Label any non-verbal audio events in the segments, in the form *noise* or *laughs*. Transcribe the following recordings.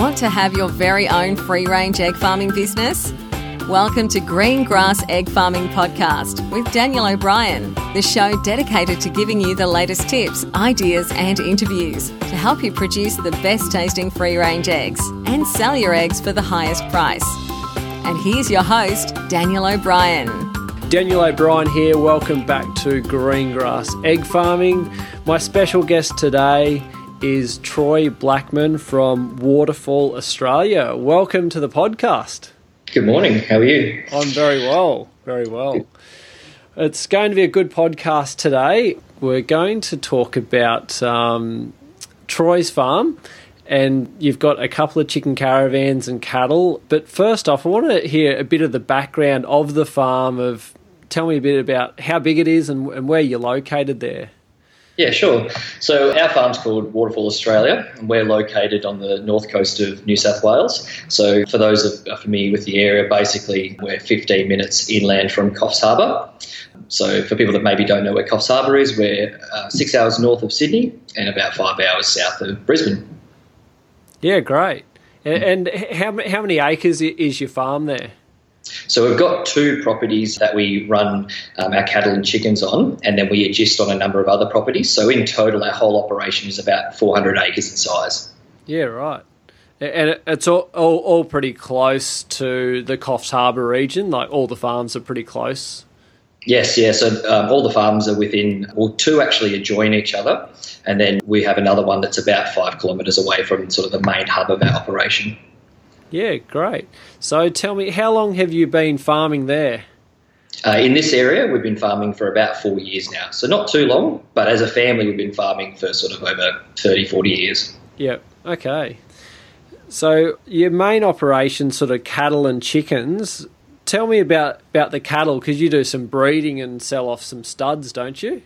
Want to have your very own free range egg farming business? Welcome to Green Grass Egg Farming Podcast with Daniel O'Brien, the show dedicated to giving you the latest tips, ideas, and interviews to help you produce the best tasting free range eggs and sell your eggs for the highest price. And here's your host, Daniel O'Brien. Daniel O'Brien here. Welcome back to Greengrass Egg Farming. My special guest today is Troy Blackman from Waterfall, Australia. Welcome to the podcast. Good morning. How are you? I'm very well, very well. It's going to be a good podcast today. We're going to talk about um, Troy's farm, and you've got a couple of chicken caravans and cattle. But first off, I want to hear a bit of the background of the farm. Of tell me a bit about how big it is and, and where you're located there. Yeah, sure. So our farm's called Waterfall Australia, and we're located on the north coast of New South Wales. So for those that are familiar with the area, basically we're 15 minutes inland from Coffs Harbour. So for people that maybe don't know where Coffs Harbour is, we're uh, six hours north of Sydney and about five hours south of Brisbane. Yeah, great. And, and how, how many acres is your farm there? So we've got two properties that we run um, our cattle and chickens on, and then we agist on a number of other properties. So in total, our whole operation is about 400 acres in size. Yeah, right. And it's all, all, all pretty close to the Coffs Harbour region. Like all the farms are pretty close. Yes, yeah. So um, all the farms are within, well, two actually adjoin each other, and then we have another one that's about five kilometres away from sort of the main hub of our operation. Yeah, great. So tell me, how long have you been farming there? Uh, in this area, we've been farming for about four years now. So not too long, but as a family, we've been farming for sort of over 30, 40 years. Yep, okay. So your main operation, sort of cattle and chickens. Tell me about, about the cattle because you do some breeding and sell off some studs, don't you?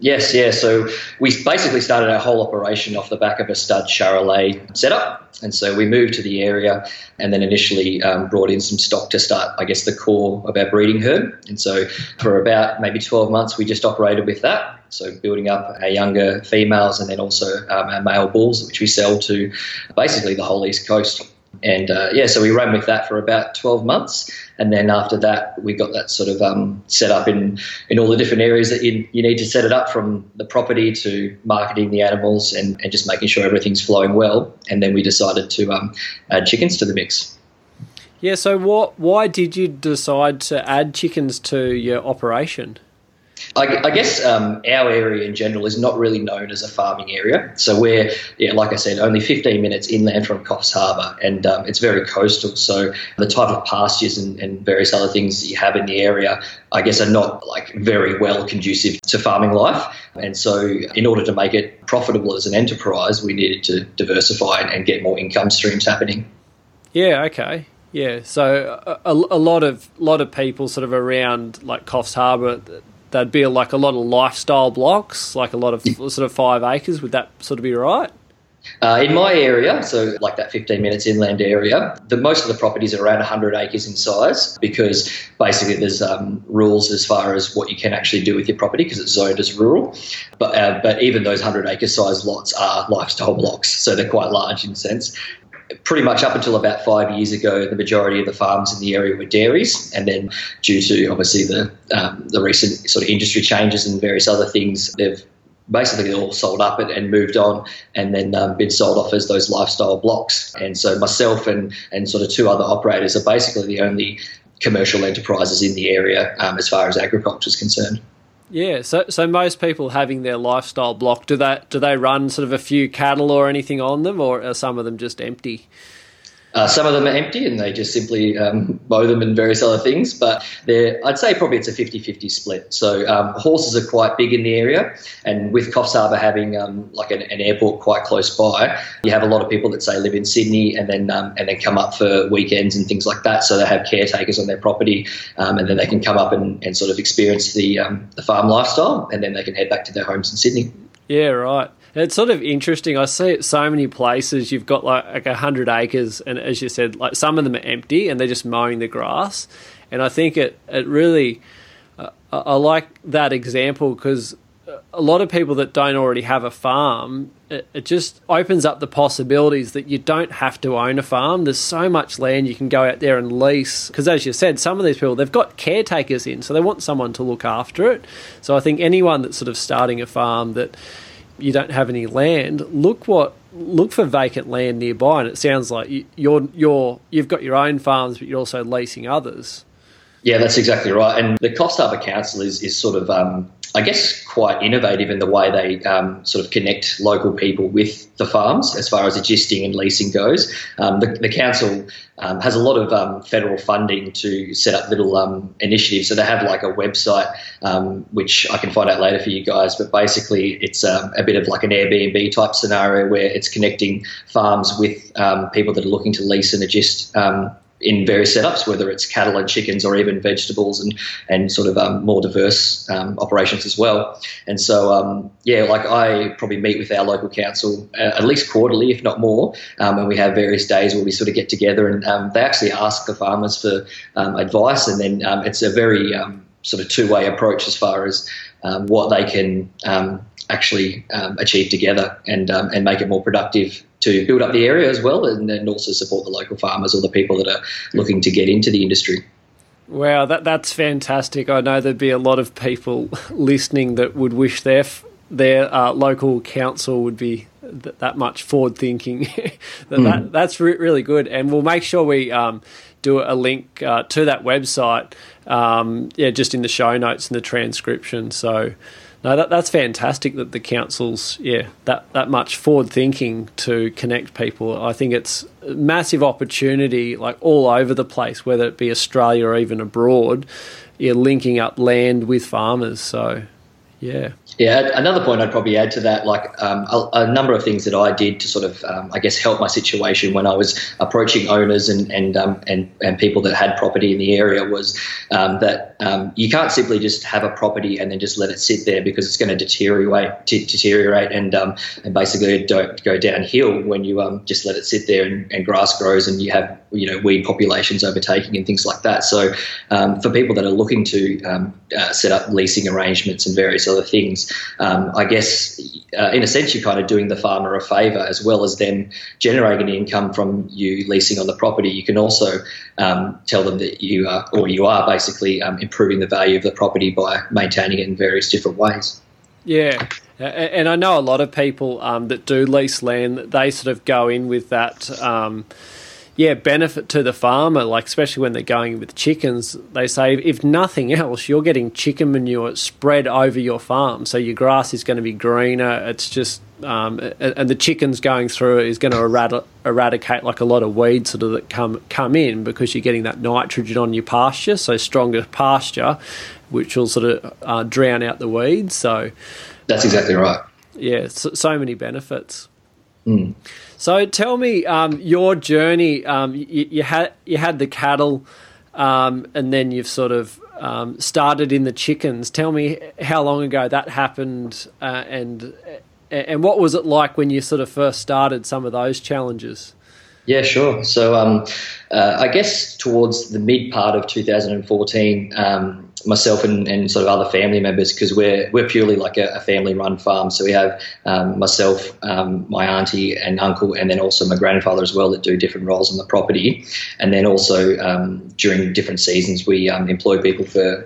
Yes, yeah. So we basically started our whole operation off the back of a stud Charolais setup. And so we moved to the area and then initially um, brought in some stock to start, I guess, the core of our breeding herd. And so for about maybe 12 months, we just operated with that. So building up our younger females and then also um, our male bulls, which we sell to basically the whole East Coast. And uh, yeah, so we ran with that for about 12 months. And then after that, we got that sort of um, set up in, in all the different areas that you, you need to set it up from the property to marketing the animals and, and just making sure everything's flowing well. And then we decided to um, add chickens to the mix. Yeah, so what, why did you decide to add chickens to your operation? I, I guess um, our area in general is not really known as a farming area. So we're, yeah, like I said, only 15 minutes inland from Coffs Harbour, and um, it's very coastal. So the type of pastures and, and, various other things that you have in the area, I guess, are not like very well conducive to farming life. And so, in order to make it profitable as an enterprise, we needed to diversify and get more income streams happening. Yeah. Okay. Yeah, so a, a, lot of lot of people sort of around like Coffs Harbour there'd be like a lot of lifestyle blocks, like a lot of sort of five acres. Would that sort of be right? Uh, in my area, so like that 15 minutes inland area, the most of the properties are around 100 acres in size because basically there's um, rules as far as what you can actually do with your property because it's zoned as rural. But uh, but even those 100 acre size lots are lifestyle blocks, so they're quite large in sense pretty much up until about five years ago, the majority of the farms in the area were dairies, and then due to obviously the um, the recent sort of industry changes and various other things, they've basically all sold up and, and moved on, and then um, been sold off as those lifestyle blocks. And so myself and and sort of two other operators are basically the only commercial enterprises in the area um, as far as agriculture is concerned. Yeah, so so most people having their lifestyle block, do they do they run sort of a few cattle or anything on them, or are some of them just empty? Uh, some of them are empty and they just simply um, mow them and various other things, but I'd say probably it's a 50 50 split. So um, horses are quite big in the area, and with Coffs Harbour having um, like an, an, airport quite close by, you have a lot of people that say live in Sydney and then um, and then come up for weekends and things like that. So they have caretakers on their property, um, and then they can come up and, and sort of experience the, um, the farm lifestyle, and then they can head back to their homes in Sydney. Yeah, right. It's sort of interesting. I see it so many places. You've got like like a hundred acres, and as you said, like some of them are empty, and they're just mowing the grass. And I think it it really, uh, I like that example because a lot of people that don't already have a farm, it, it, just opens up the possibilities that you don't have to own a farm. There's so much land you can go out there and lease. Because as you said, some of these people, they've got caretakers in, so they want someone to look after it. So I think anyone that's sort of starting a farm that you don't have any land, look what look for vacant land nearby. And it sounds like you're you're you've got your own farms, but you're also leasing others. Yeah, that's exactly right. And the Coffs Harbour Council is, is sort of um, I guess, quite innovative in the way they um, sort of connect local people with the farms as far as agisting and leasing goes. Um, the, the, council um, has a lot of um, federal funding to set up little um, initiatives. So they have like a website, um, which I can find out later for you guys, but basically it's a bit of like an Airbnb type scenario where it's connecting farms with people that are looking to lease and agist in various setups, whether it's cattle and chickens or even vegetables and and sort of um, more diverse um, operations as well. And so, um, yeah, like I probably meet with our local council uh, at least quarterly, if not more, um, and we have various days where we sort of get together and um, they actually ask the farmers for um, advice, and then it's a very sort of two way approach as far as what they can actually achieve together and and make it more productive to build up the area as well and then also support the local farmers or the people that are looking to get into the industry. Wow, that that's fantastic. I know there'd be a lot of people *laughs* listening that would wish their their uh, local council would be th- that much forward thinking. *laughs* that, mm. that, that's re- really good, and we'll make sure we um, do a link uh, to that website. Um, yeah, just in the show notes and the transcription. So no, that, that's fantastic that the council's yeah that that much forward thinking to connect people. I think it's a massive opportunity, like all over the place, whether it be Australia or even abroad. You're linking up land with farmers, so yeah. Yeah, another point I'd probably add to that, like um, a, a, number of things that I did to sort of, um, I guess, help my situation when I was approaching owners and and um, and, and people that had property in the area was um, that um, you can't simply just have a property and then just let it sit there because it's going to deteriorate, t- deteriorate, and um, and basically don't go downhill when you just let it sit there and, and, grass grows and you have you know weed populations overtaking and things like that. So for people that are looking to uh, set up leasing arrangements and various other things um, I guess uh, in a sense, you're kind of doing the farmer a favour as well as them generating income from you leasing on the property. You can also um, tell them that you are, or you are basically um, improving the value of the property by maintaining it in various different ways. Yeah. And I know a lot of people um, that do lease land, they sort of go in with that um, yeah, benefit to the farmer, like especially when they're going with chickens. They say if nothing else, you're getting chicken manure spread over your farm, so your grass is going to be greener. It's just um, and the chickens going through it is going to erad- eradicate like a lot of weeds sort of that come come in because you're getting that nitrogen on your pasture, so stronger pasture, which will sort of uh, drown out the weeds. So that's exactly right. Yeah, so, so many benefits. Mm. So tell me um, your journey. Um, you, you, had you had the cattle, um, and then you've sort of um, started in the chickens. Tell me how long ago that happened, uh, and and what was it like when you sort of first started some of those challenges? Yeah, sure. So um, uh, I guess towards the mid part of 2014, um, myself and, and, sort of other family members, because we're we're purely like a, a family-run farm. So we have um, myself, um, my auntie and uncle, and then also my grandfather as well that do different roles on the property. And then also um, during different seasons, we um, employ people for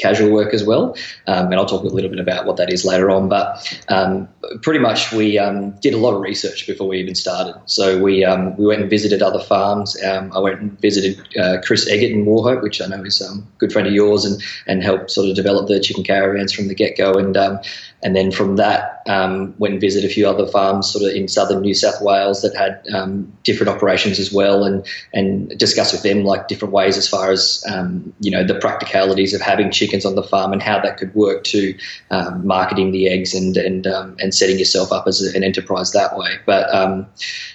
casual work as well. Um, and I'll talk a little bit about what that is later on. But um, pretty much we um, did a lot of research before we even started. So we um, we went and visited other farms. Um, I went and visited uh, Chris Eggett in Wauchope, which I know is a good friend of yours, and and helped sort of develop the chicken caravans from the get go. And and then from that, um, went and visited a few other farms sort of in southern New South Wales that had um, different operations as well, and and discuss with them like different ways as far as um, you know the practicalities of having chickens on the farm and how that could work to um, marketing the eggs and and um, and setting yourself up as an enterprise that way. But um,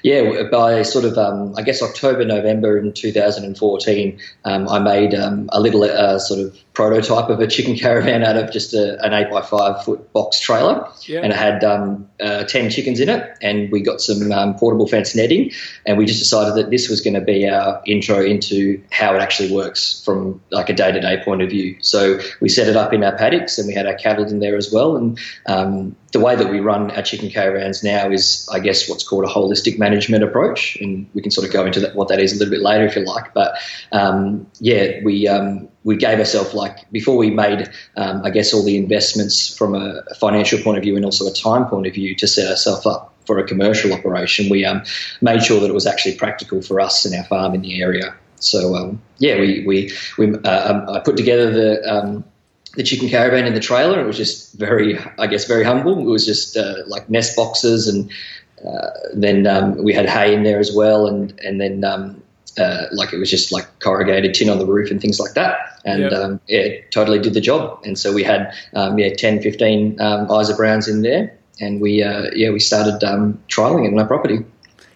yeah, by sort of I guess October November in 2014, I made a little uh, sort of prototype of a chicken caravan out of just a, an eight by five foot box trailer, Yeah. and it had um, uh, ten chickens in it, and we got some um, portable fence netting, and we just decided that this was going to be our intro into how it actually works from like a day to day point of view. So we set it up in our paddocks, and we had our cattle in there as well, and um, the way that we run our chicken caravans now is, I guess, what's called a holistic management approach, and we can sort of go into that, what that is a little bit later if you like. But um, yeah, we um, we gave ourselves like before we made, um, I guess, all the investments from a financial point of view and also a time point of view to set ourselves up for a commercial operation. We um, made sure that it was actually practical for us and our farm in the area. So um, yeah, we we, we uh, um, I put together the um, the chicken caravan in the trailer. It was just very, I guess, very humble. It was just uh, like nest boxes, and uh, then um, we had hay in there as well, and and then um, uh, like it was just like corrugated tin on the roof and things like that. And Yep. um, yeah, it totally did the job. And so we had um, yeah 10, 15 um, Isa Browns in there, and we uh, yeah we started um, trialing it on our property.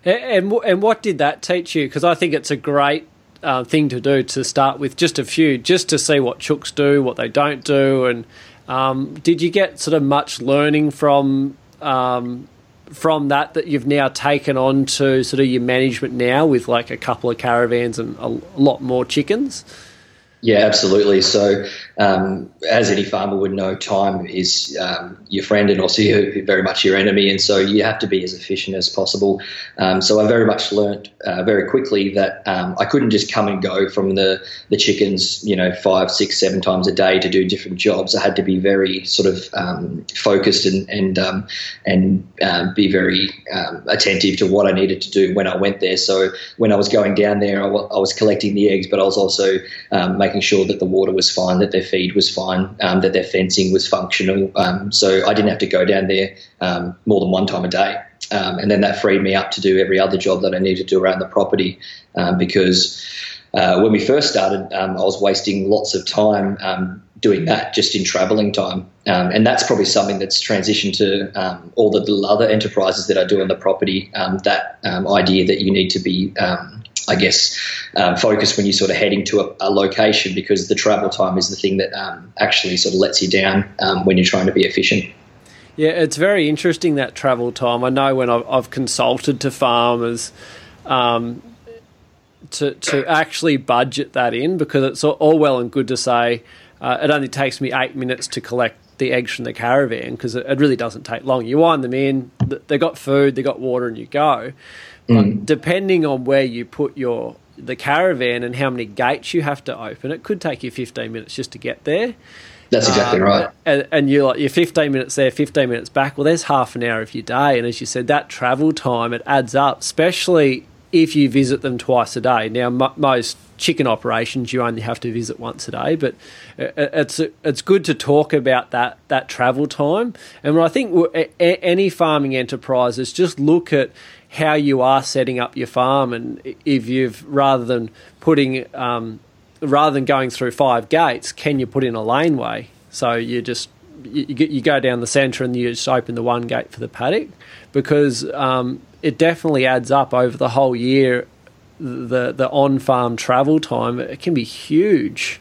And and, and what did that teach you? Because I think it's a great uh, thing to do to start with just a few, just to see what chooks do, what they don't do, and um, did you get sort of much learning from um, from that that you've now taken on to sort of your management now with like a couple of caravans and a, lot more chickens? Yeah, absolutely. So, um, as any farmer would know, time is um, your friend and also very much your enemy. And so, you have to be as efficient as possible. Um, so, I very much learnt uh, very quickly that um, I couldn't just come and go from the, the chickens, you know, five, six, seven times a day to do different jobs. I had to be very sort of um, focused and and um, and be very attentive to what I needed to do when I went there. So, when I was going down there, I was collecting the eggs, but I was also um, making sure that the water was fine, that their feed was fine, um, that their fencing was functional. Um, so I didn't have to go down there um, more than one time a day. Um, and then that freed me up to do every other job that I needed to do around the property um, because uh, when we first started, um, I was wasting lots of time doing that just in traveling time. Um, and that's probably something that's transitioned to um, all the other enterprises that I do on the property. Um, that idea that you need to be, I guess, um, focused when you're sort of heading to a, a location because the travel time is the thing that um, actually sort of lets you down um, when you're trying to be efficient. Yeah, it's very interesting that travel time. I know when I've, I've consulted to farmers um, to to actually budget that in because it's all- well and good to say uh, it only takes me eight minutes to collect the eggs from the caravan because it, it really doesn't take long. You wind them in, th- they got food, they got water, and you go. But depending on where you put your the caravan and how many gates you have to open, it could take you 15 minutes just to get there. That's exactly Um, right. And, and you're like, you're 15 minutes there, 15 minutes back. Well, there's half an hour of your day. And as you said, that travel time, it adds up, especially if you visit them twice a day. Now, m- most chicken operations, you only have to visit once a day, but it- it's it's good to talk about that, that travel time. And I think w- a- a- any farming enterprises, just look at how you are setting up your farm. And if you've, rather than putting, um, rather than going through five gates, can you put in a laneway? So you just you, you go down the centre and you just open the one gate for the paddock because um, it definitely adds up over the whole year. The the on farm travel time it can be huge.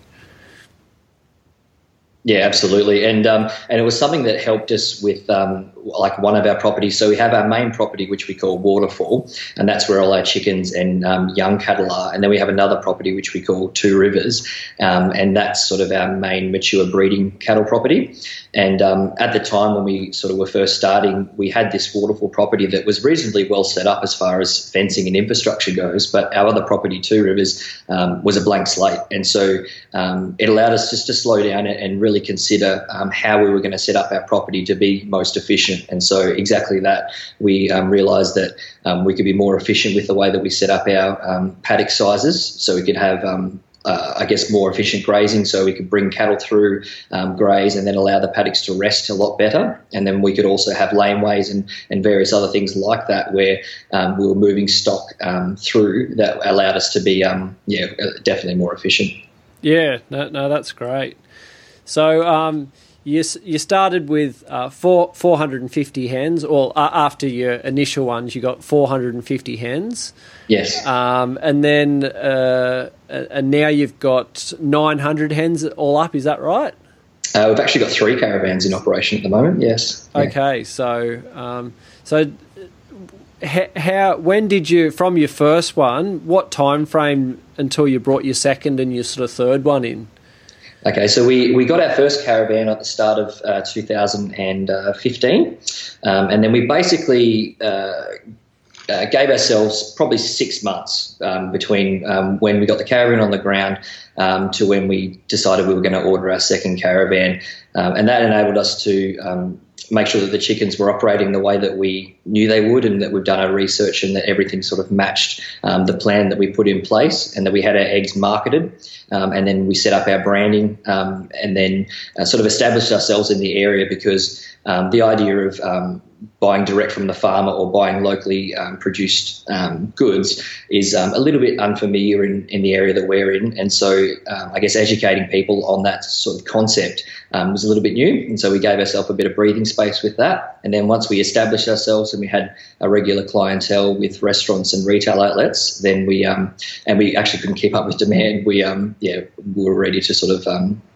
Yeah, absolutely, and um, and it was something that helped us with um, like one of our properties. So we have our main property, which we call Waterfall, and that's where all our chickens and um, young cattle are. And then we have another property which we call Two Rivers, um, and that's sort of our main mature breeding cattle property. And um, at the time when we sort of were first starting, we had this waterfall property that was reasonably well set up as far as fencing and infrastructure goes. But our other property, Two Rivers, um, was a blank slate, and so um, it allowed us just to slow down and, really consider um, how we were going to set up our property to be most efficient. And so exactly that, we um, realised that um, we could be more efficient with the way that we set up our um, paddock sizes, so we could have um, uh, I guess, more efficient grazing so we could bring cattle through, um, graze, and then allow the paddocks to rest a lot better. And then we could also have laneways and, and various other things like that where um, we were moving stock um, through that allowed us to be, um, yeah, definitely more efficient. Yeah, no, no, that's great. So, you you started with uh, four four hundred and fifty hens, or uh, after your initial ones, you got four hundred and fifty hens. Yes. Um, and then uh, and now you've got nine hundred hens all up. Is that right? Uh, we've actually got three caravans in operation at the moment. Yes. Yeah. Okay, so um, so how when did you from your first one? What time frame until you brought your second and your sort of third one in? Okay, so we, we got our first caravan at the start of uh, 2015, um, and then we basically uh, uh, gave ourselves probably six months um, between um, when we got the caravan on the ground um, to when we decided we were going to order our second caravan, um, and that enabled us to um, make sure that the chickens were operating the way that we knew they would, and that we've done our research and that everything sort of matched um, the plan that we put in place, and that we had our eggs marketed, um, and then we set up our branding, um, and then uh, sort of established ourselves in the area because um, the idea of um, buying direct from the farmer or buying locally um, produced um, goods is um, a little bit unfamiliar in, in the area that we're in. And so um, I guess educating people on that sort of concept um, was a little bit new. And so we gave ourselves a bit of breathing space with that. And then once we established ourselves and we had a regular clientele with restaurants and retail outlets, then we, um, and we actually couldn't keep up with demand, we, yeah, we were ready to sort of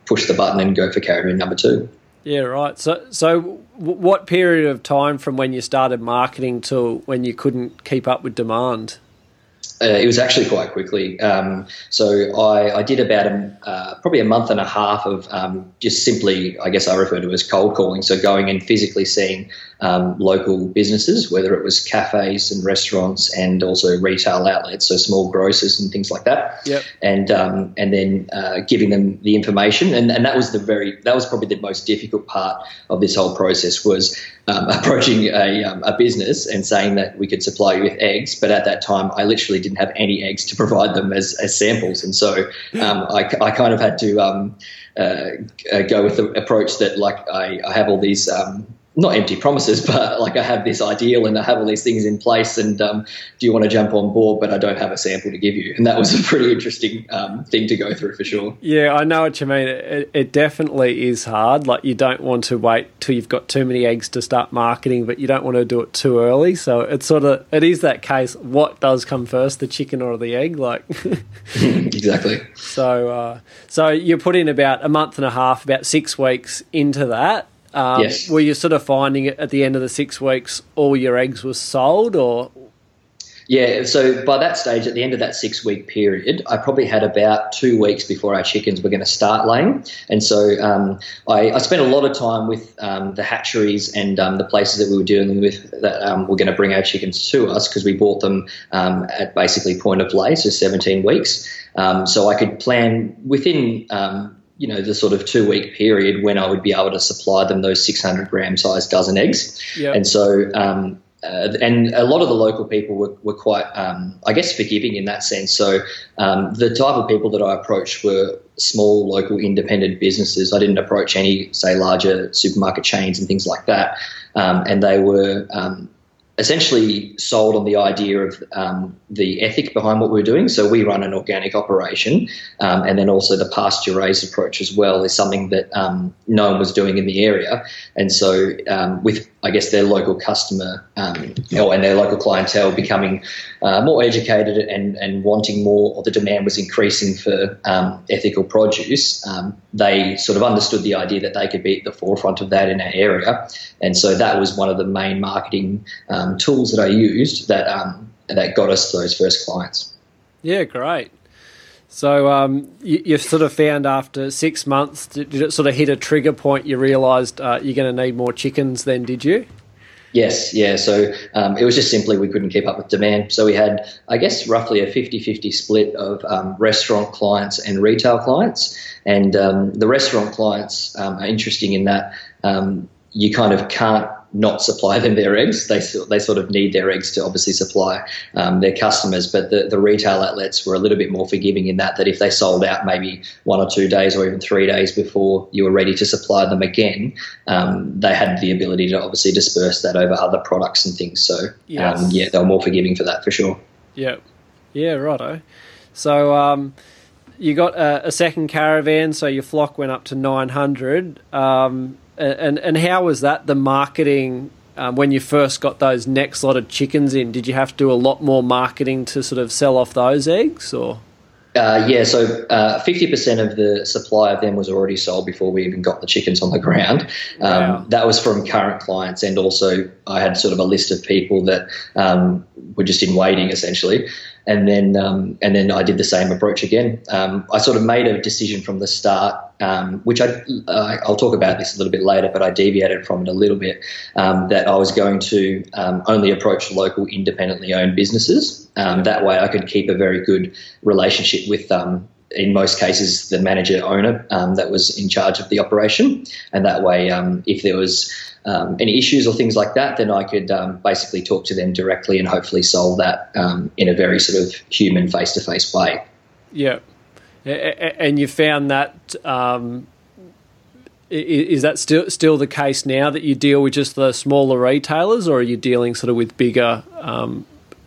push the button and go for caravan number two. Yeah, right. So, so what period of time from when you started marketing to when you couldn't keep up with demand? Uh, it was actually quite quickly. Um, so I, I, did about a, uh, probably a month and a half of um, just simply, I guess I refer to as cold calling. So going and physically seeing um, local businesses, whether it was cafes and restaurants and also retail outlets, so small grocers and things like that. Yep. And um, and then uh, giving them the information, and, and that was the very that was probably the most difficult part of this whole process was um, *laughs* approaching a, um, a business and saying that we could supply you with eggs, but at that time I literally didn't have any eggs to *laughs* provide them as, as samples, and so um, I, I kind of had to um, uh, go with the approach that like I, I have all these um, not empty promises, *laughs* but like I have this ideal and I have all these things in place, and um, do you want to jump on board? But I don't have a sample to give you, and that was a pretty interesting um, thing to go through for sure. Yeah, I know what you mean. It, it, definitely is hard. Like you don't want to wait till you've got too many eggs to start marketing, but you don't want to do it too early. So it's sort of it is that case. What does come first, the chicken or the egg? Like *laughs* *laughs* exactly. So uh, so you put in about a month and a half, about six weeks into that um, yes. Were you sort of finding at the end of the six weeks all your eggs were sold, or? Yeah, so by that stage, at the end of that six week period, I probably had about two weeks before our chickens were going to start laying. And so um, I, I, spent a lot of time with um, the hatcheries and um, the places that we were dealing with that um, were going to bring our chickens to us because we bought them um, at basically point of lay, so 17 weeks. Um, so I could plan within you know the sort of two week period when I would be able to supply them those 600 gram size dozen eggs. Yep. And so um, uh, and a lot of the local people were, were quite, um, I guess, forgiving in that sense. So um, the type of people that I approached were small, local, independent businesses. I didn't approach any, say, larger supermarket chains and things like that. Um, and they were um, essentially sold on the idea of um, the ethic behind what we're doing. So we run an organic operation, um, and then also the pasture raised approach as well is something that um, no one was doing in the area. And so um, with I guess their local customer um, and their local clientele becoming uh, more educated and, and wanting more, or the demand was increasing for um, ethical produce, they sort of understood the idea that they could be at the forefront of that in our area. And so that was one of the main marketing um, tools that I used that, um, that got us those first clients. Yeah, great. So um, you, you, sort of found after six months, did, did, it sort of hit a trigger point? You realised uh, you're going to need more chickens. Then did you? Yes, yeah. So um, it was just simply we couldn't keep up with demand. So we had, I guess, roughly a 50 50 split of um, restaurant clients and retail clients. And um, the restaurant clients um, are interesting in that um, you kind of can't not supply them their eggs. They they sort of need their eggs to obviously supply um, their customers. But the, the retail outlets were a little bit more forgiving in that that if they sold out maybe one or two days or even three days before you were ready to supply them again, um, they had the ability to obviously disperse that over other products and things. So yes. um, yeah, they were more forgiving for that for sure. Yeah, yeah, righto. So um, you got a, a, second caravan, so your flock went up to nine hundred. Um, and and how was that the marketing um, when you first got those next lot of chickens in? Did you have to do a lot more marketing to sort of sell off those eggs, or? Uh, yeah, so uh, 50% of the supply of them was already sold before we even got the chickens on the ground. Um, wow. That was from current clients, and also I had sort of a list of people that um, were just in waiting essentially and then um, and then I did the same approach again. Um, I sort of made a decision from the start, um, which I uh, I'll talk about this a little bit later, but I deviated from it a little bit um, that I was going to um, only approach local independently owned businesses. Um, that way, I could keep a very good relationship with in most cases, the manager owner um, that was in charge of the operation. And that way, um, if there was um, any issues or things like that, then I could um, basically talk to them directly and hopefully solve that um, in a very sort of human, face to face way. Yeah. And you found that um, is that still still the case now that you deal with just the smaller retailers, or are you dealing sort of with bigger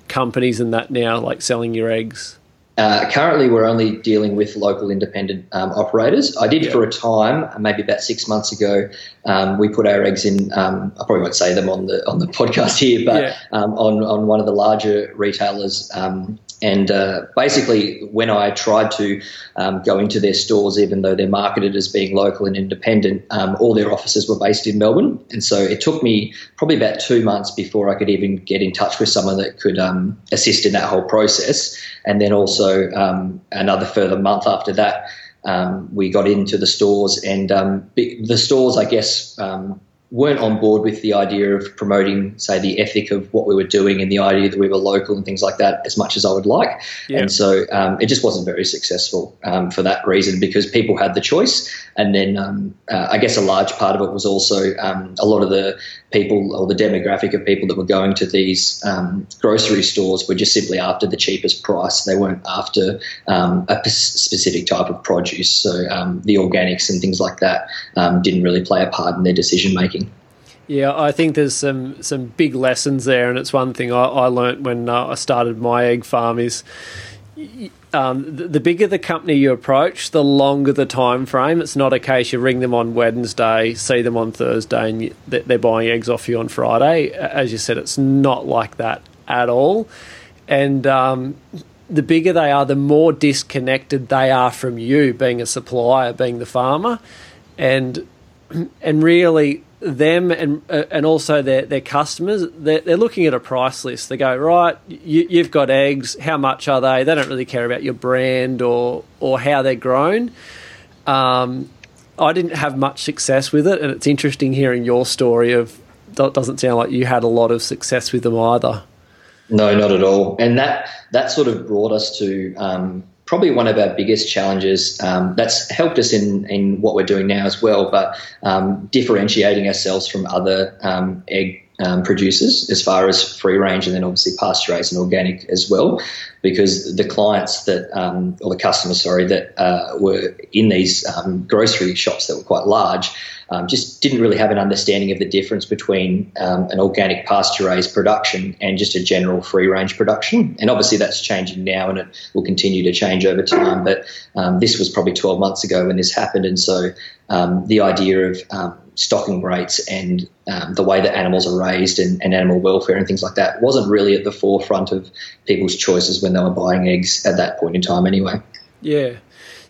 companies and that now, like selling your eggs? Uh, currently, we're only dealing with local independent um, operators. I did yeah. for a time, maybe about six months ago. Um, we put our eggs in. Um, I probably won't say them on the on the *laughs* podcast here, but yeah. Um, on on one of the larger retailers um, and uh, basically, when I tried to um, go into their stores, even though they're marketed as being local and independent, um, all their offices were based in Melbourne. And so it took me probably about two months before I could even get in touch with someone that could um, assist in that whole process. And then also um, another further month after that, um, we got into the stores. And um, the stores, I guess, weren't on board with the idea of promoting, say, the ethic of what we were doing and the idea that we were local and things like that as much as I would like. Yeah. And so um, it just wasn't very successful um, for that reason because people had the choice. And then um, uh, I guess a large part of it was also um, a lot of the people or the demographic of people that were going to these um, grocery stores were just simply after the cheapest price. They weren't after um, a p- specific type of produce. So the organics and things like that didn't really play a part in their decision making. Yeah, I think there's some some big lessons there, and it's one thing I, I learnt when uh, I started my egg farm is. Um, the, the, bigger the company you approach, the longer the time frame. It's not a case you ring them on Wednesday, see them on Thursday, and you, they're buying eggs off you on Friday. As you said, it's not like that at all. And um, the bigger they are, the more disconnected they are from you, being a supplier, being the farmer, and and really them and uh, and also their their customers they're, they're looking at a price list. They go right you, you've got eggs. How much are they? They don't really care about your brand or or how they're grown. Um, I didn't have much success with it and it's interesting hearing your story of that doesn't sound like you had a lot of success with them either. No not at all. And that that sort of brought us to um, probably one of our biggest challenges um, that's helped us in, in what we're doing now as well, but um, differentiating ourselves from other um, egg um, producers as far as free range and then obviously pasteurized and organic as well, because the clients that, um, or the customers, sorry, that uh, were in these um, grocery shops that were quite large um, just didn't really have an understanding of the difference between um, an organic pasture raised production and just a general free range production. And obviously that's changing now and it will continue to change over time. But um, this was probably 12 months ago when this happened. And so um, the idea of um, stocking rates and um, the way that animals are raised and, and, animal welfare and things like that wasn't really at the forefront of people's choices when they were buying eggs at that point in time anyway. Yeah.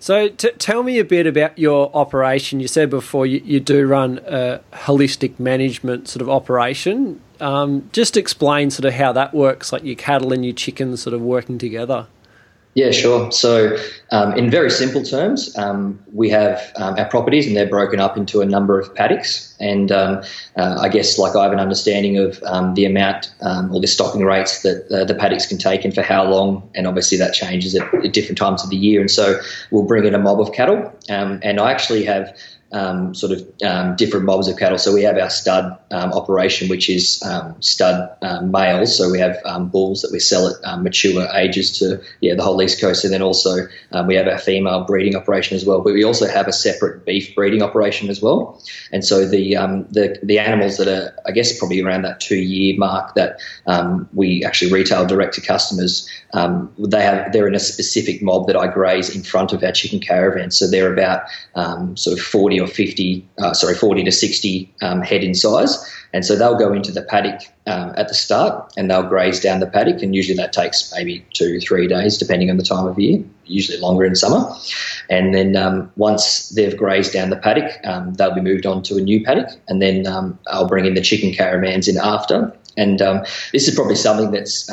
So, t- tell me a bit about your operation. You said before you, you do run a holistic management sort of operation. Um, just explain sort of how that works, like your cattle and your chickens sort of working together. Yeah, sure. So, um, in very simple terms, um, we have um, our properties and they're broken up into a number of paddocks. And um, uh, I guess, like I have an understanding of um, the amount um, or the stocking rates that uh, the paddocks can take and for how long. And obviously, that changes at, at, different times of the year. And so, we'll bring in a mob of cattle. and I actually have um, sort of um, different mobs of cattle. So we have our stud um, operation, which is um, stud um, males. So we have um, bulls that we sell at mature ages to yeah the whole east coast, and then also we have our female breeding operation as well. But we also have a separate beef breeding operation as well. And so the the the animals that are I guess probably around that two year mark that we actually retail direct to customers, they have they're in a specific mob that I graze in front of our chicken caravan. So they're about sort of 40 40 or 50, uh, sorry, 40 to 60 um, head in size. And so they'll go into the paddock um, at the start and they'll graze down the paddock. And usually that takes maybe two, three days, depending on the time of year, usually longer in summer. And then um, once they've grazed down the paddock, um, they'll be moved on to a new paddock. And then um, I'll bring in the chicken caravans in after. And um, this is probably something that's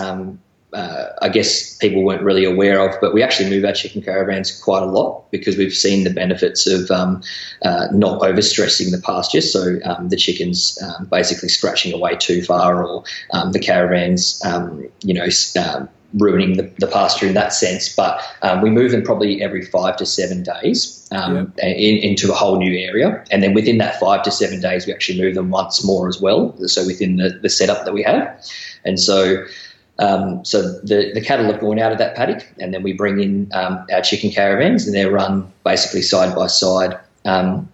uh, I guess people weren't really aware of, but we actually move our chicken caravans quite a lot because we've seen the benefits of um, uh, not overstressing the pasture. So um, the chickens um, basically scratching away too far, or um, the caravans, um, you know. Um, ruining the, the, pasture in that sense, but we move them probably every five to seven days in, into a whole new area, and then within that five to seven days, we actually move them once more as well. So within the, the setup that we have, and so um, so the, the cattle have gone out of that paddock, and then we bring in um, our chicken caravans, and they're run basically side by side um,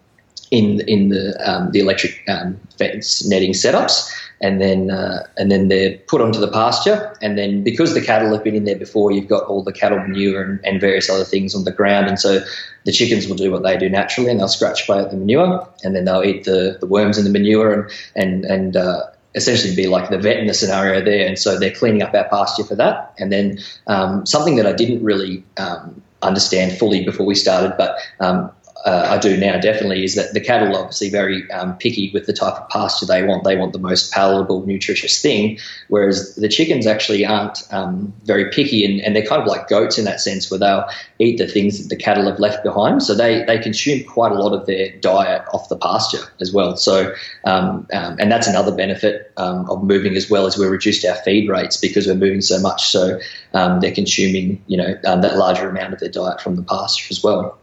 in in the um, the electric um, fence netting setups, and then uh, and then they're put onto the pasture, and then because the cattle have been in there before, you've got all the cattle manure and, and various other things on the ground, and so the chickens will do what they do naturally, and they'll scratch away at the manure, and then they'll eat the, the worms in the manure, and and and uh, essentially be like the vet in the scenario there. And so they're cleaning up our pasture for that. And then um, something that I didn't really um, understand fully before we started, but um, uh, I do now definitely is that the cattle are obviously very um, picky with the type of pasture they want. They want the most palatable, nutritious thing, whereas the chickens actually aren't um, very picky and, and, they're kind of like goats in that sense where they'll eat the things that the cattle have left behind. So they, they consume quite a lot of their diet off the pasture as well. So, um, um and that's another benefit um, of moving as well as we reduced our feed rates because we're moving so much. So um, they're consuming, you know, that larger amount of their diet from the pasture as well.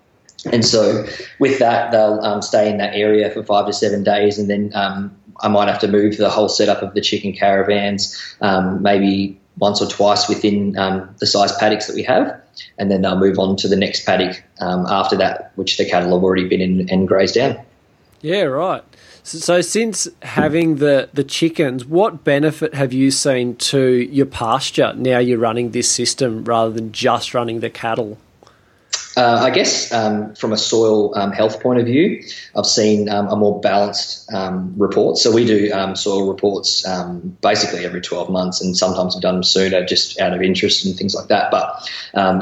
And so, with that, they'll um, stay in that area for five to seven days, and then um, I might have to move the whole setup of the chicken caravans, um, maybe once or twice within um, the size paddocks that we have, and then they'll move on to the next paddock um, after that, which the cattle have already been in and grazed down. Yeah, right. So, so, since having the, the chickens, what benefit have you seen to your pasture now you're running this system rather than just running the cattle? Uh, I guess um, from a soil um, health point of view, I've seen um, a more balanced um, report. So we do um, soil reports um, basically every 12 months, and sometimes we've done them sooner just out of interest and things like that. But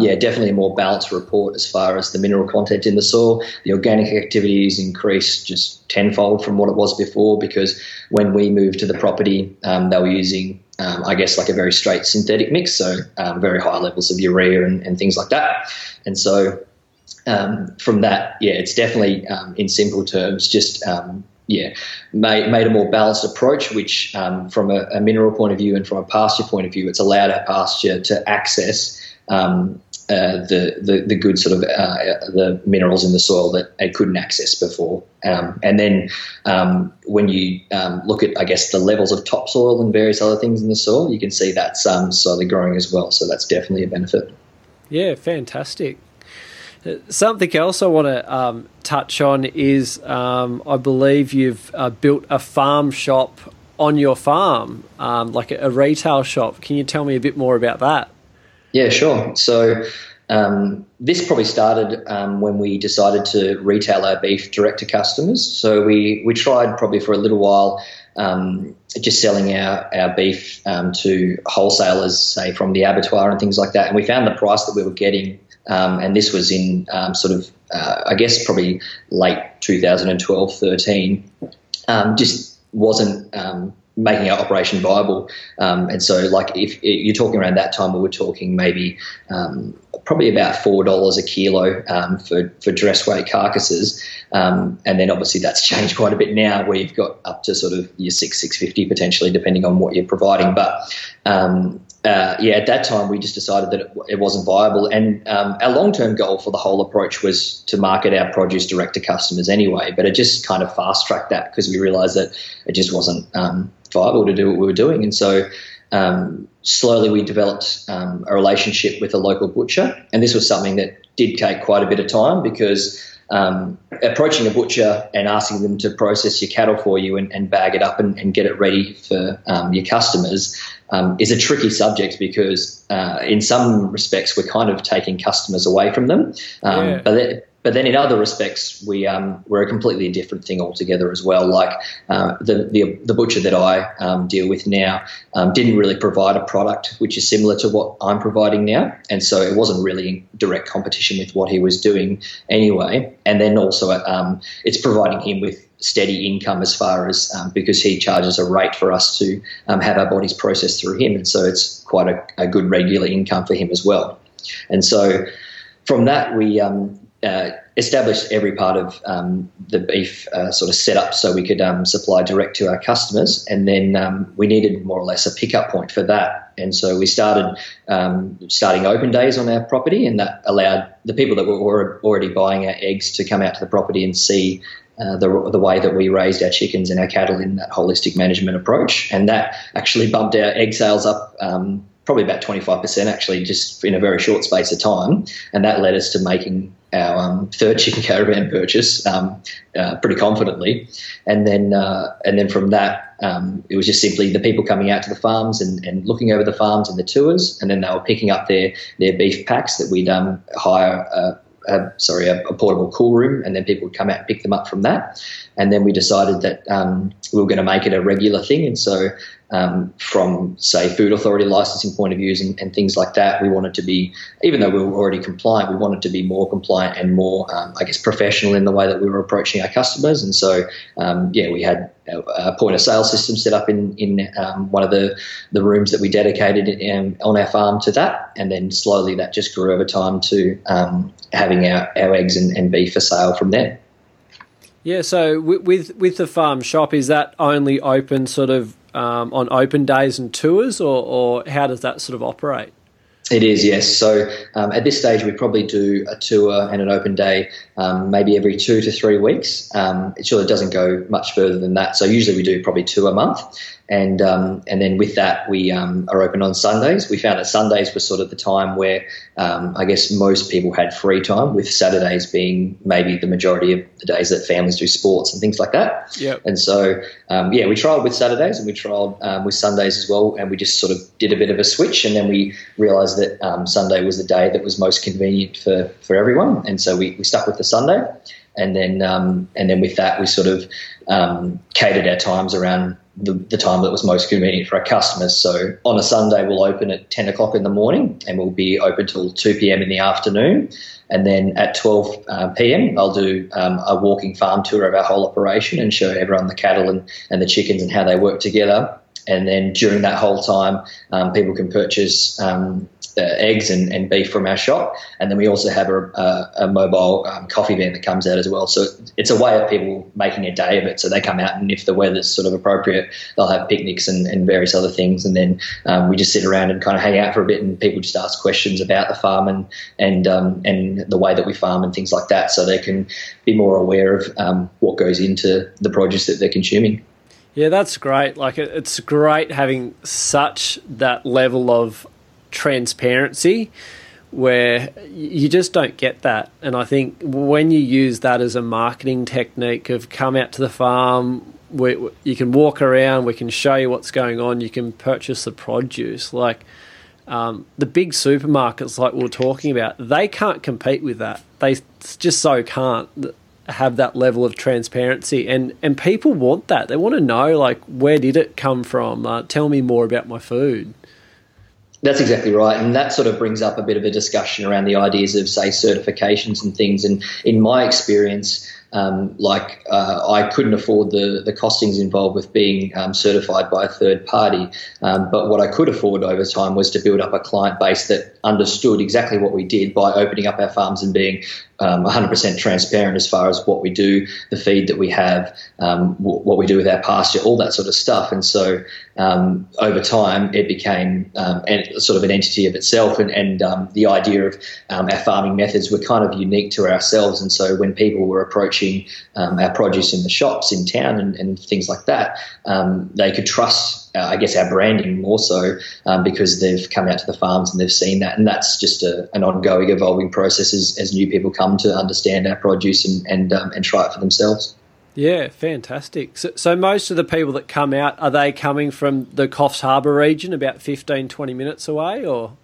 yeah, definitely a more balanced report as far as the mineral content in the soil. The organic activity is increased just tenfold from what it was before because when we moved to the property, they were using um, I guess, like a very straight synthetic mix, so um, very high levels of urea and, and things like that. And so um, from that, yeah, it's definitely, um, in simple terms, just um, yeah, made, made a more balanced approach, which um, from a, a, mineral point of view and from a pasture point of view, it's allowed our pasture to access um, uh, the, the, the good sort of uh, the minerals in the soil that it couldn't access before. Um, and then um, when you um, look at, I guess, the levels of topsoil and various other things in the soil, you can see that's um, slowly growing as well. So that's definitely a benefit. Yeah, fantastic. Uh, something else I want to um, touch on is um, I believe you've uh, built a farm shop on your farm, like a, a retail shop. Can you tell me a bit more about that? Yeah, sure. So um, this probably started um, when we decided to retail our beef direct to customers. So we, we tried probably for a little while um, just selling our, our beef um, to wholesalers, say from the abattoir and things like that. And we found the price that we were getting, um, and this was in um, sort of, uh, I guess, probably late 2012 13, just wasn't making our operation viable. Um, and so, like, if you're talking around that time, we were talking maybe um, probably about four dollars a kilo um, for for dress weight carcasses, um, and then obviously that's *laughs* changed quite a bit now, where you've got up to sort of your six six fifty potentially, depending on what you're providing. But um, uh, yeah, at that time we just decided that it, it wasn't viable, and um, our long-term goal for the whole approach was to market our produce direct to customers anyway. But it just kind of fast-tracked that because we realised that it just wasn't um, viable to do what we were doing, and so um, slowly we developed um, a relationship with a local butcher, and this was something that did take quite a bit of time because um, approaching a butcher and asking them to process your cattle for you and, and bag it up and, and, get it ready for um, your customers um, is a tricky subject because uh, in some respects we're kind of taking customers away from them. Um, yeah. But but then in other respects, we um, we're a completely different thing altogether as well. Like uh, the, the, the butcher that I um, deal with now um, didn't really provide a product which is similar to what I'm providing now, and so it wasn't really in direct competition with what he was doing anyway. And then also, um, it's providing him with steady income as far as um, because he charges a rate for us to um, have our bodies processed through him, and so it's quite a, a good regular income for him as well. And so from that, we um, uh, established every part of um, the beef uh, sort of setup so we could um, supply direct to our customers. And then um, we needed more or less a pickup point for that. And so we started um, starting open days on our property, and that allowed the people that were already buying our eggs to come out to the property and see uh, the, the way that we raised our chickens and our cattle in that holistic management approach. And that actually bumped our egg sales up um, probably about 25% actually just in a very short space of time. And that led us to making our um, third chicken caravan purchase um, uh, pretty confidently. And then, uh, and then from that, um, it was just simply the people coming out to the farms and, and looking over the farms and the tours. And then they were picking up their, their beef packs that we'd um, hire uh, a, sorry, a, a, portable cool room, and then people would come out and pick them up from that. And then we decided that um, we were going to make it a regular thing. And so, um, from say food authority licensing point of views and, and, things like that, we wanted to be, even though we were already compliant, we wanted to be more compliant and more, um, I guess, professional in the way that we were approaching our customers. And so, um, yeah, we had a point of sale system set up in in um, one of the the rooms that we dedicated in, on our farm to that, and then slowly that just grew over time to um, having our, our eggs and, and beef for sale from there. Yeah, so with with the farm shop, is that only open sort of um, on open days and tours, or, or how does that sort of operate? It is, yes. So um, at this stage, we probably do a tour and an open day um, maybe every two to three weeks. Um, it surely doesn't go much further than that. So usually we do probably two a month and um, and then with that we um, are open on Sundays. We found that Sundays were sort of the time where um, I guess most people had free time, with Saturdays being maybe the majority of the days that families do sports and things like that. Yeah. And so um, yeah, we tried with Saturdays and we tried um, with Sundays as well, and we just sort of did a bit of a switch, and then we realised that um, Sunday was the day that was most convenient for for everyone, and so we, we stuck with the Sunday and then um, and then with that we sort of um, catered our times around the, the, time that was most convenient for our customers. So on a Sunday, we'll open at 10 o'clock in the morning and we'll be open till 2 p.m. in the afternoon. And then at 12 uh, p.m., I'll do um, a walking farm tour of our whole operation and show everyone the cattle and, and the chickens and how they work together. And then during that whole time, um, people can purchase um, uh, eggs and, and, beef from our shop. And then we also have a, a, a mobile um, coffee van that comes out as well. So it's a way of people making a day of it. So they come out, and if the weather's sort of appropriate, they'll have picnics and, and various other things. And then um, we just sit around and kind of hang out for a bit, and people just ask questions about the farm and and um, and the way that we farm and things like that, so they can be more aware of um, what goes into the produce that they're consuming. Yeah, that's great. Like it's great having such that level of transparency where you just don't get that. And I think when you use that as a marketing technique of come out to the farm, we, you can walk around, we can show you what's going on, you can purchase the produce. Like um, the big supermarkets, like we are talking about, they can't compete with that. They just so can't have that level of transparency and and people want that they want to know like where did it come from uh, tell me more about my food that's exactly right. And that sort of brings up a bit of a discussion around the ideas of, say, certifications and things. And in my experience, um, like uh, I couldn't afford the, the costings involved with being um, certified by a third party. Um, but what I could afford over time was to build up a client base that understood exactly what we did by opening up our farms and being um, 100% transparent as far as what we do, the feed that we have, um, w- what we do with our pasture, all that sort of stuff. And so um, over time, it became um, an, sort of an entity of itself. And, and um, the idea of um, our farming methods were kind of unique to ourselves. And so when people were approaching our produce in the shops in town and, and things like that, they could trust uh, I guess our branding more so um, because they've come out to the farms and they've seen that, and that's just a, an ongoing, evolving process as, as new people come to understand our produce and and, um, and try it for themselves. Yeah, fantastic. So, so, most of the people that come out are they coming from the Coffs Harbour region, about 15, 20 minutes away, or?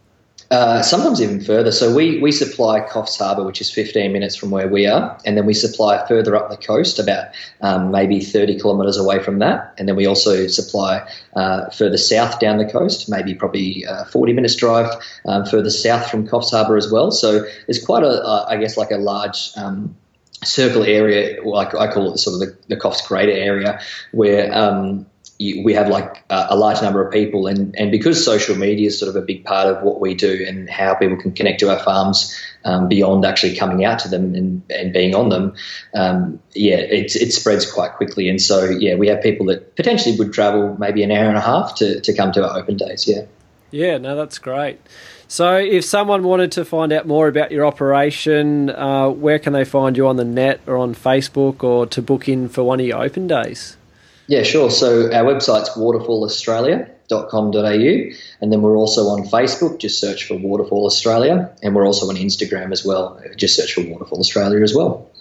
Uh, sometimes even further. So we, we supply Coffs Harbour, which is 15 minutes from where we are, and then we supply further up the coast, about um, maybe 30 kilometres away from that. And then we also supply uh, further south down the coast, maybe probably uh, 40 minutes drive um, further south from Coffs Harbour as well. So there's quite a, a I guess, like a large um, circle area, like I call it sort of the, the Coffs Crater area, where um, you, we have like a, a, large number of people, and, and because social media is sort of a big part of what we do and how people can connect to our farms um, beyond actually coming out to them and, and being on them, um, yeah, it, it spreads quite quickly. And so, yeah, we have people that potentially would travel maybe an hour and a half to, to come to our open days, yeah. Yeah, no, that's great. So, if someone wanted to find out more about your operation, uh, where can they find you on the net or on Facebook or to book in for one of your open days? Yeah, sure. So our website's waterfallaustralia.com.au and then we're also on Facebook, just search for Waterfall Australia, and we're also on Instagram as well, just search for Waterfall Australia as well.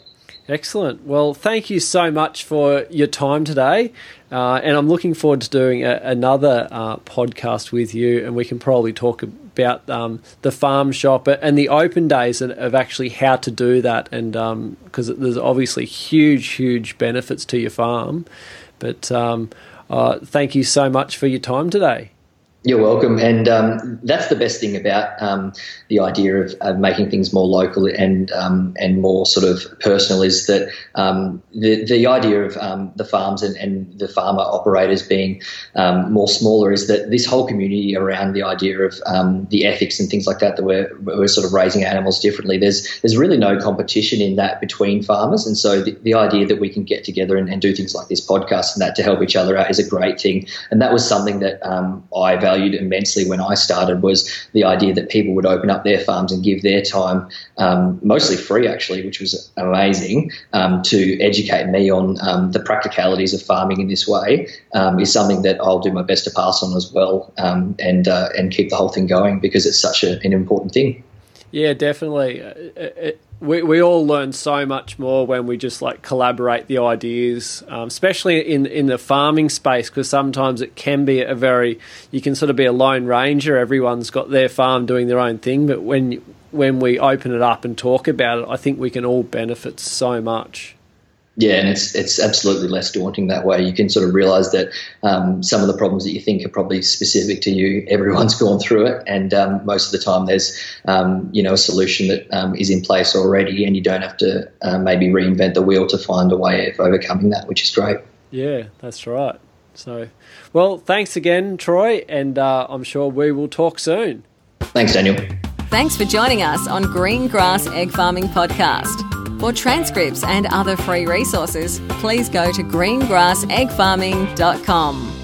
Excellent. Well, thank you so much for your time today. Uh, and I'm looking forward to doing a, another uh, podcast with you, and we can probably talk about um, the farm shop and the open days of actually how to do that. And because um, there's obviously huge, huge benefits to your farm. But um, uh, thank you so much for your time today. You're welcome, and um, that's the best thing about um, the idea of, of, making things more local and um, and more sort of personal is that um, the the idea of um, the farms and, and, the farmer operators being um, more smaller is that this whole community around the idea of the ethics and things like that that we're we're sort of raising animals differently. There's there's really no competition in that between farmers, and so the, the idea that we can get together and, and, do things like this podcast and that to help each other out is a great thing, and that was something that I value valued immensely when I started was the idea that people would open up their farms and give their time, um, mostly free actually, which was amazing, um, to educate me on um, the practicalities of farming in this way um, is something that I'll do my best to pass on as well um, and uh, and keep the whole thing going because it's such a, an important thing. Yeah, definitely. It, uh, it, we, we all learn so much more when we just like collaborate the ideas, um, especially in in the farming space, because sometimes it can be a very you can sort of be a lone ranger. Everyone's got their farm doing their own thing, but when when we open it up and talk about it, I think we can all benefit so much. Yeah, and it's it's absolutely less daunting that way. You can sort of realize that um, some of the problems that you think are probably specific to you, everyone's *laughs* gone through it, and um, most of the time there's um, you know a solution that um, is in place already, and you don't have to uh, maybe reinvent the wheel to find a way of overcoming that, which is great. Yeah, that's right. So, well, thanks again, Troy, and uh, I'm sure we will talk soon. Thanks, Daniel. Thanks for joining us on Green Grass Egg Farming Podcast. For transcripts and other free resources, please go to greengrasseggfarming.com.